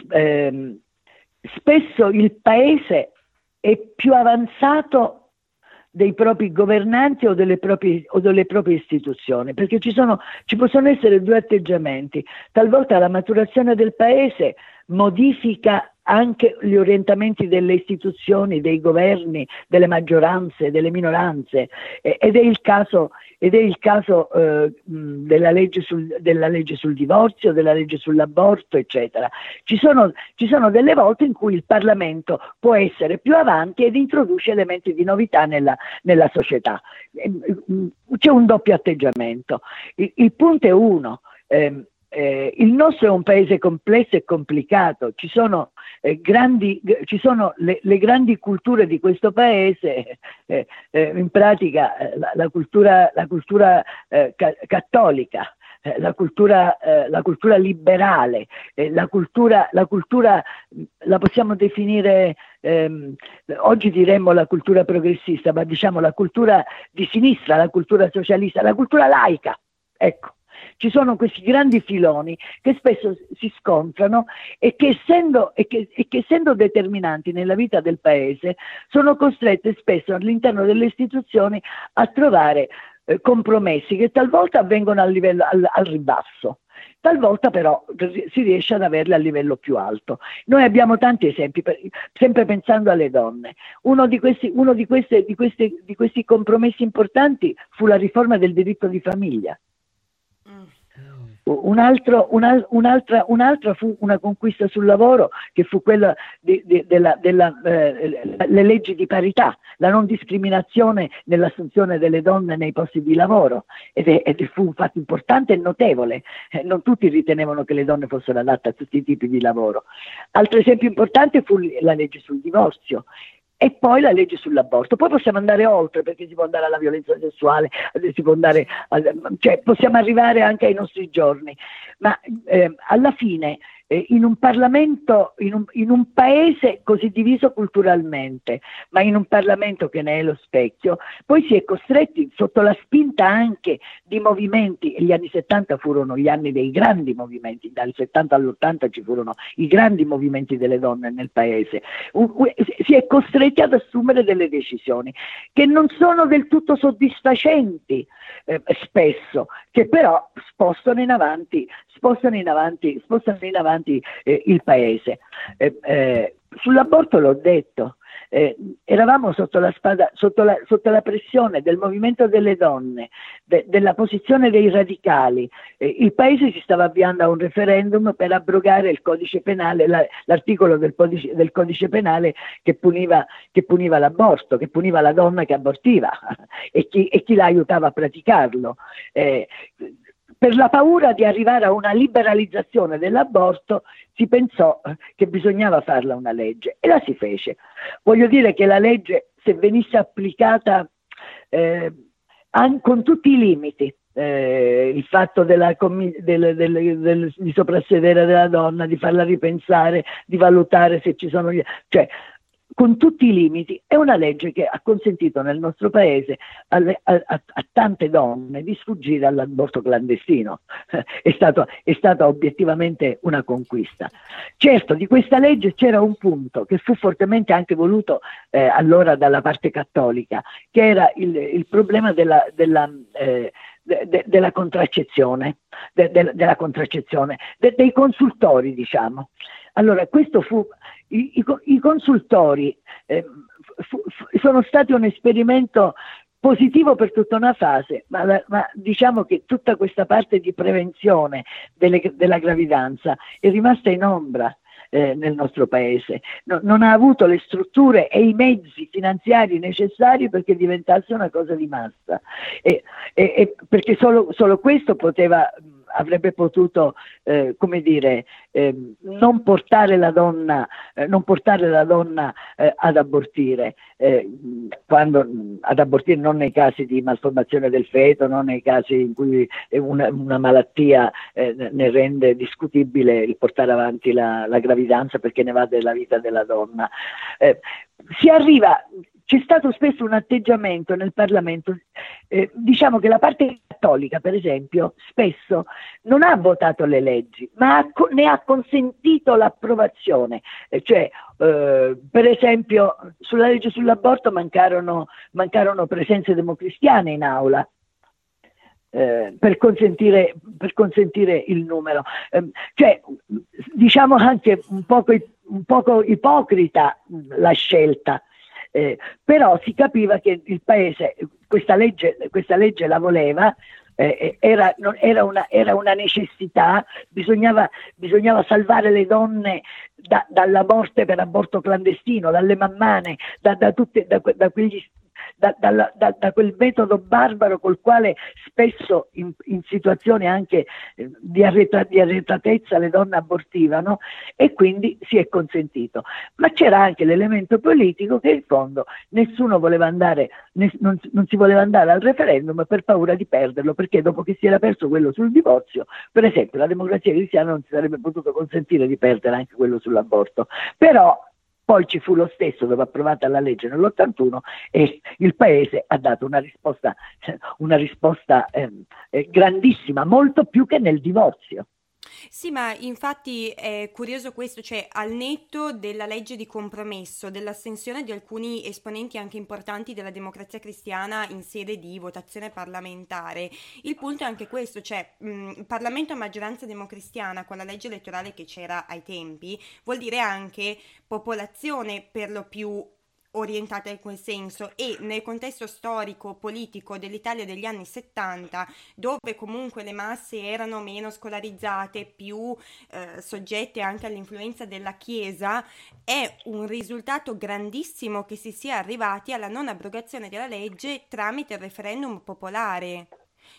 Ehm, spesso il paese è più avanzato dei propri governanti o delle proprie, o delle proprie istituzioni, perché ci, sono, ci possono essere due atteggiamenti. Talvolta la maturazione del paese modifica anche gli orientamenti delle istituzioni, dei governi, delle maggioranze, delle minoranze eh, ed è il caso, ed è il caso eh, della, legge sul, della legge sul divorzio, della legge sull'aborto, eccetera. Ci sono, ci sono delle volte in cui il Parlamento può essere più avanti ed introduce elementi di novità nella, nella società. Eh, C'è un doppio atteggiamento. Il, il punto è uno. ehm, eh, il nostro è un paese complesso e complicato, ci sono, eh, grandi, ci sono le, le grandi culture di questo paese, eh, eh, in pratica eh, la, la cultura, la cultura eh, ca- cattolica, eh, la cultura, la cultura liberale, la cultura, la cultura la possiamo definire, ehm, oggi diremmo la cultura progressista, ma diciamo la cultura di sinistra, la cultura socialista, la cultura laica. Ecco ci sono questi grandi filoni che spesso si scontrano e che, essendo, e, che, e che essendo determinanti nella vita del paese sono costrette spesso all'interno delle istituzioni a trovare eh, compromessi che talvolta avvengono a livello, al, al ribasso. Talvolta però si riesce ad averli a livello più alto. Noi abbiamo tanti esempi, per, sempre pensando alle donne. Uno, di questi, uno di, queste, di, queste, di questi compromessi importanti fu la riforma del diritto di famiglia. Un altro, un, un'altra, un'altra, fu una conquista sul lavoro che fu quella della, eh, le leggi di parità, la non discriminazione nell'assunzione delle donne nei posti di lavoro ed, è, ed fu un fatto importante e notevole. Eh, non tutti ritenevano che le donne fossero adatte a tutti i tipi di lavoro. Altro esempio importante fu la legge sul divorzio e poi la legge sull'aborto. Poi possiamo andare oltre perché si può andare alla violenza sessuale, si può andare, cioè possiamo arrivare anche ai nostri giorni, ma eh, alla fine eh, in un Parlamento, in un, in un, paese così diviso culturalmente, ma in un Parlamento che ne è lo specchio, poi si è costretti sotto la spinta anche di movimenti, gli anni 70 furono gli anni dei grandi movimenti, dal 70 all'80 ci furono i grandi movimenti delle donne nel paese, si è costretti ad assumere delle decisioni che non sono del tutto soddisfacenti eh, spesso, che però spostano in avanti, spostano in avanti, spostano in avanti eh, il paese. Eh, sull'aborto l'ho detto, eh, eravamo sotto la, spada, sotto, la, sotto la, pressione del movimento delle donne, de, della posizione dei radicali. Eh, il paese si stava avviando a un referendum per abrogare il codice penale, la, l'articolo del codice, del codice penale che puniva, che puniva, l'aborto, che puniva la donna che abortiva e chi, e chi la aiutava a praticarlo. Eh, per la paura di arrivare a una liberalizzazione dell'aborto si pensò che bisognava farla una legge e la si fece. Voglio dire che la legge, se venisse applicata eh, con tutti i limiti, eh, il fatto della, del, del, del, di soprassedere della donna, di farla ripensare, di valutare se ci sono gli... cioè con tutti i limiti, è una legge che ha consentito nel nostro paese a, a, a, tante donne di sfuggire all'aborto clandestino. È, stato, è, stata obiettivamente una conquista. Certo, di questa legge c'era un punto che fu fortemente anche voluto eh, allora dalla parte cattolica, che era il, il problema della, della eh, de, della contraccezione, de, de, della contraccezione dei consultori, diciamo. Allora, questo fu, i, i, i consultori eh, fu, fu, sono stati un esperimento positivo per tutta una fase, ma, ma, diciamo che tutta questa parte di prevenzione delle, della gravidanza è rimasta in ombra eh, nel nostro paese, no, non ha avuto le strutture e i mezzi finanziari necessari perché diventasse una cosa di massa, e, e, e perché solo, solo questo poteva avrebbe potuto, eh, come dire, eh, non portare la donna, eh, portare la donna eh, ad abortire, eh, quando, ad abortire non nei casi di malformazione del feto, non nei casi in cui una, una malattia eh, ne rende discutibile il portare avanti la, la, gravidanza perché ne va della vita della donna. si arriva c'è stato spesso un atteggiamento nel Parlamento, eh, diciamo che la parte cattolica, per esempio, spesso non ha votato le leggi, ma ha, ne ha consentito l'approvazione. Eh, cioè, eh, per esempio, sulla legge sull'aborto mancarono, mancarono presenze democristiane in aula. Eh, per, consentire, per, consentire, il numero. Eh, cioè, diciamo anche un poco, un poco ipocrita la scelta, eh, però si capiva che il paese questa legge, questa legge la voleva, eh, era, non, era, una, era, una, necessità, bisognava, bisognava salvare le donne da, dalla morte per aborto clandestino, dalle mammane, da, da, tutte, da quegli da, da, da, da, quel metodo barbaro col quale spesso in, in situazioni anche eh, di, arretra, di, arretratezza le donne abortivano e quindi si è consentito. Ma c'era anche l'elemento politico che in fondo nessuno voleva andare, non, non, si voleva andare al referendum per paura di perderlo, perché dopo che si era perso quello sul divorzio, per esempio la democrazia cristiana non si sarebbe potuto consentire di perdere anche quello sull'aborto. Però poi ci fu lo stesso dove approvata la legge nell'81 e il Paese ha dato una risposta, una risposta eh, grandissima, molto più che nel divorzio. Sì, ma infatti è curioso questo, cioè al netto della legge di compromesso, dell'astensione di alcuni esponenti anche importanti della democrazia cristiana in sede di votazione parlamentare, il punto è anche questo, cioè mh, Parlamento a maggioranza democristiana con la legge elettorale che c'era ai tempi vuol dire anche popolazione per lo più orientata in quel senso. E nel contesto storico politico dell'Italia degli anni 70 dove comunque le masse erano meno scolarizzate più eh, soggette anche all'influenza della Chiesa è un risultato grandissimo che si sia arrivati alla non abrogazione della legge tramite il referendum popolare.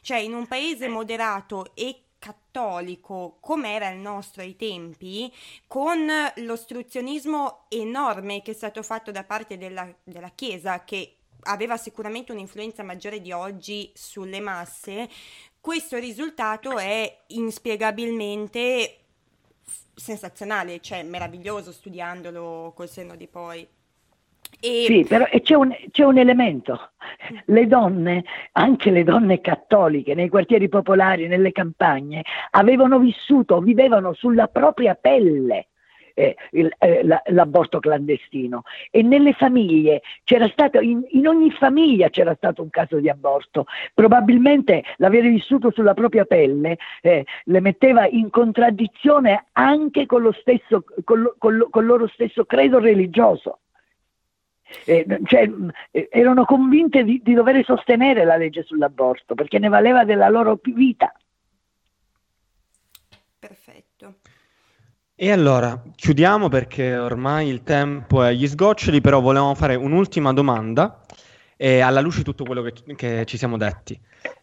Cioè in un paese moderato e cattolico come era il nostro ai tempi, con l'ostruzionismo enorme che è stato fatto da parte della, della Chiesa, che aveva sicuramente un'influenza maggiore di oggi sulle masse, questo risultato è inspiegabilmente sensazionale, cioè meraviglioso studiandolo col senno di poi. E... Sì, però c'è un, c'è un, elemento. Le donne, anche le donne cattoliche, nei quartieri popolari, nelle campagne, avevano vissuto, vivevano sulla propria pelle eh, il, eh, la, l'aborto clandestino e nelle famiglie c'era stato, in, in, ogni famiglia c'era stato un caso di aborto. Probabilmente l'avere vissuto sulla propria pelle eh, le metteva in contraddizione anche con, lo stesso, con, lo, con, lo, con loro stesso credo religioso. Eh, cioè, eh, erano convinte di, di dover sostenere la legge sull'aborto perché ne valeva della loro vita. Perfetto. E allora chiudiamo perché ormai il tempo è agli sgoccioli, però volevamo fare un'ultima domanda eh, alla luce di tutto quello che, che ci siamo detti.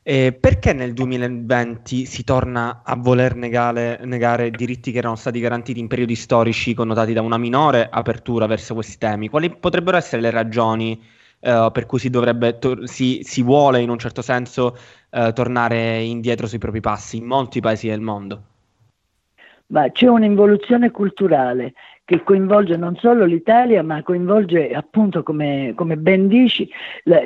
E perché nel 2020 si torna a voler negare, negare, diritti che erano stati garantiti in periodi storici connotati da una minore apertura verso questi temi? Quali potrebbero essere le ragioni uh, per cui si, dovrebbe, to- si, si, vuole in un certo senso uh, tornare indietro sui propri passi in molti paesi del mondo? Ma c'è un'involuzione culturale che coinvolge non solo l'Italia, ma coinvolge appunto, come, come ben dici, la,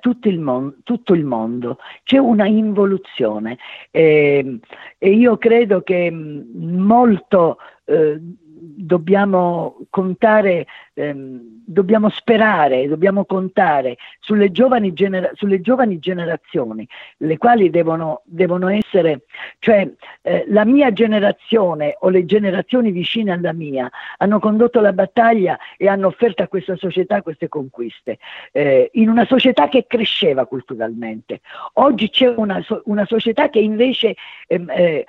tutto, il mon- tutto, il mondo. C'è una involuzione e, e io credo che molto eh, dobbiamo contare ehm, dobbiamo sperare, dobbiamo contare sulle giovani, genera- sulle giovani generazioni, le quali devono, devono essere, cioè eh, la mia generazione o le generazioni vicine alla mia hanno condotto la battaglia e hanno offerto a questa società queste conquiste, eh, in una società che cresceva culturalmente. Oggi c'è una, una società che invece ehm, eh,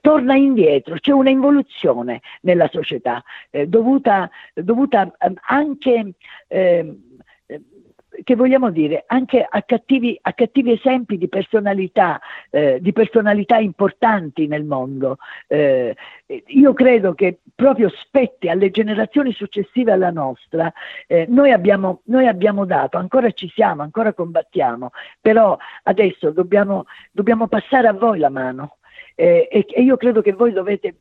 torna indietro, c'è un'involuzione nella società eh, dovuta, dovuta anche eh, che vogliamo dire, anche a cattivi, a cattivi esempi di personalità, eh, di personalità importanti nel mondo. Eh, io credo che proprio spetti alle generazioni successive alla nostra, eh, noi, abbiamo, noi, abbiamo, dato, ancora ci siamo, ancora combattiamo, però adesso dobbiamo, dobbiamo passare a voi la mano. Eh, e, e io credo che voi dovete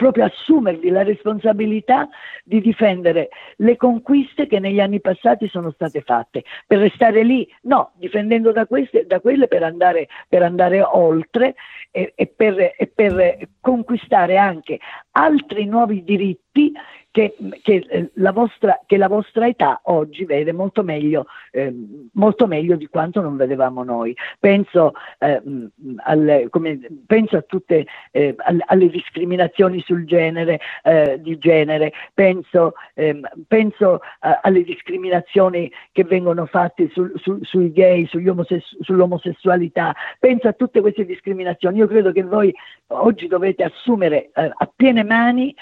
proprio assumervi la responsabilità di difendere le conquiste che negli anni passati sono state fatte, per restare lì, no, difendendo da, queste, da quelle per andare, per andare oltre e, e, per, e per conquistare anche altri nuovi diritti che, che, eh, la vostra, che, la vostra, età oggi vede molto meglio, eh, molto meglio di quanto non vedevamo noi. Penso, eh, alle, come, penso a tutte eh, alle, discriminazioni sul genere, eh, di genere, penso, ehm, penso alle discriminazioni che vengono fatte su, su, sui gay, omosessu- sull'omosessualità, penso a tutte queste discriminazioni. Io credo che voi oggi dovete assumere eh, a piene mani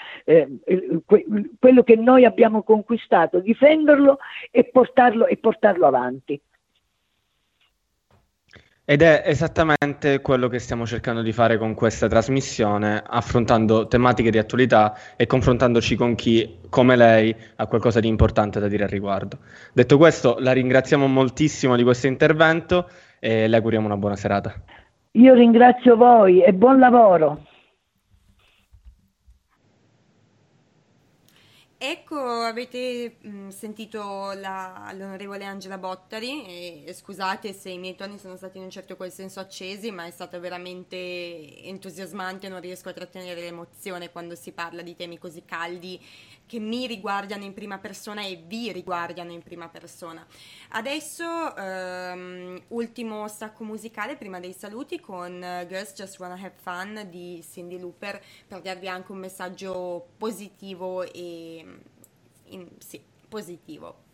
quello che noi abbiamo conquistato, difenderlo e portarlo, e portarlo avanti. Ed è esattamente quello che stiamo cercando di fare con questa trasmissione, affrontando tematiche di attualità e confrontandoci con chi, come lei, ha qualcosa di importante da dire al riguardo. Detto questo, la ringraziamo moltissimo di questo intervento e le auguriamo una buona serata. Io ringrazio voi e buon lavoro. Ecco, avete mh, mm, sentito la, l'onorevole Angela Bottari? E, scusate se i miei toni sono stati in un certo qual senso accesi, ma è stato veramente entusiasmante, non riesco a trattenere l'emozione quando si parla di temi così caldi che mi riguardano in prima persona e vi riguardano in prima persona. Adesso um, ultimo stacco musicale prima dei saluti con uh, Girls Just Wanna Have Fun di Cindy Looper per darvi anche un messaggio positivo e in, sì, positivo.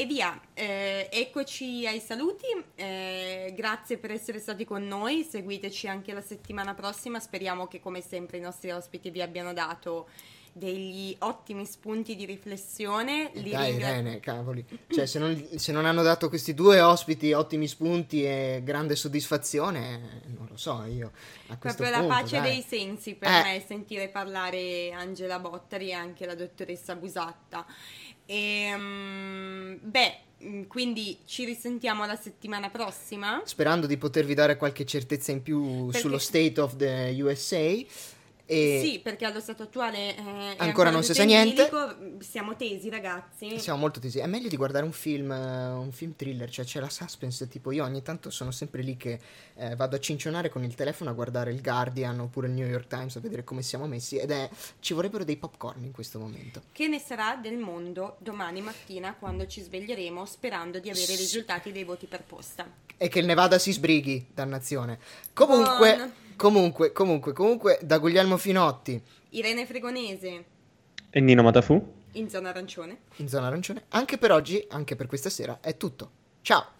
E via, eh, eccoci ai saluti, eh, grazie per essere stati con noi, seguiteci anche la settimana prossima, speriamo che come sempre i nostri ospiti vi abbiano dato degli ottimi spunti di riflessione. Li Dai ringra- Irene, cavoli, cioè se non, se non, hanno dato questi due ospiti ottimi spunti e grande soddisfazione, non lo so io. A Proprio punto, la pace dai. dei sensi per eh. me sentire parlare Angela Bottari e anche la dottoressa Busatta. E, um, beh, mm, quindi ci risentiamo la settimana prossima. Sperando di potervi dare qualche certezza in più Perché... sullo state of the USA. E sì, perché allo stato attuale eh, ancora, ancora, non si sa niente. Siamo tesi, ragazzi. Siamo molto tesi. È meglio di guardare un film, uh, un film thriller, cioè c'è la suspense. Tipo, io ogni tanto sono sempre lì che eh, vado a cincionare con il telefono a guardare il Guardian oppure il New York Times a vedere come siamo messi. Ed è ci vorrebbero dei popcorn in questo momento. Che ne sarà del mondo domani mattina quando ci sveglieremo sperando di avere i risultati dei voti per posta? E che il Nevada si sbrighi, dannazione. Comunque. Buon Comunque, comunque, comunque, da Guglielmo Finotti, Irene Fregonese e Nino Matafu in zona arancione. In zona arancione. Anche per oggi, anche per questa sera, è tutto. Ciao!